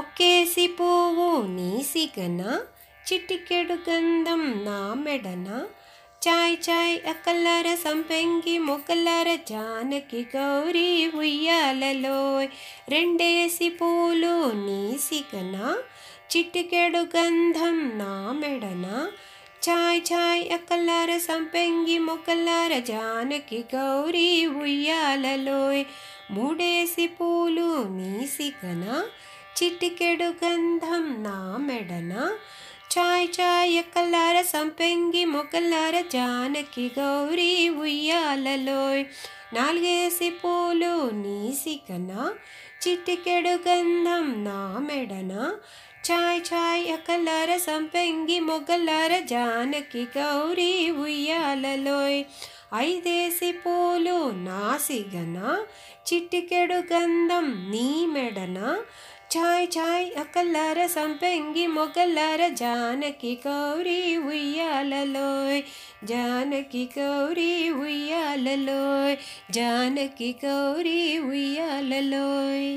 ఒక్కేసి పువ్వు నీసిగన చిటికెడు గంధం నా మెడన? చాయ్ చాయ్ అక్కలార సంపెంగి మొక్కలార జానకి గౌరీ ఉయ్యాలలోయ్. రెండేసి పూలు నీసిగన? చిటికెడు గంధం నా మెడన? చాయ్ చాయ్ అక్కలార సంపెంగి మొక్కలార జానకి గౌరీ ఉయ్యాలలోయ్. మూడేసి పూలు నీసిగన? చిటికెడు గంధం నా మెడన. చాయ్ చాయ్ ఎక్కలార సంపెంగి మొక్కలార జానకి గౌరీ ఉయ్యాలలోయ్. నాలుగేసి పూలు నీసికన చిటికెడు గంధం నా మెడన. చాయ్ చాయ్ ఎక్కలార సంపెంగి మొగ్గలార జానకి గౌరీ ఉయ్యాలలోయ్. ఐదేసి పూలు నాసిగన చిటికెడు గంధం నీ మెడన. చాయ్ చాయ్ అక్కలార సంపెంగి మొగలార జానకి గౌరీ ఉయ్యాలలోయ్ జానకి గౌరీ ఉయ్యాలలోయ్ జానకి గౌరీ ఉయ్యాలలోయ్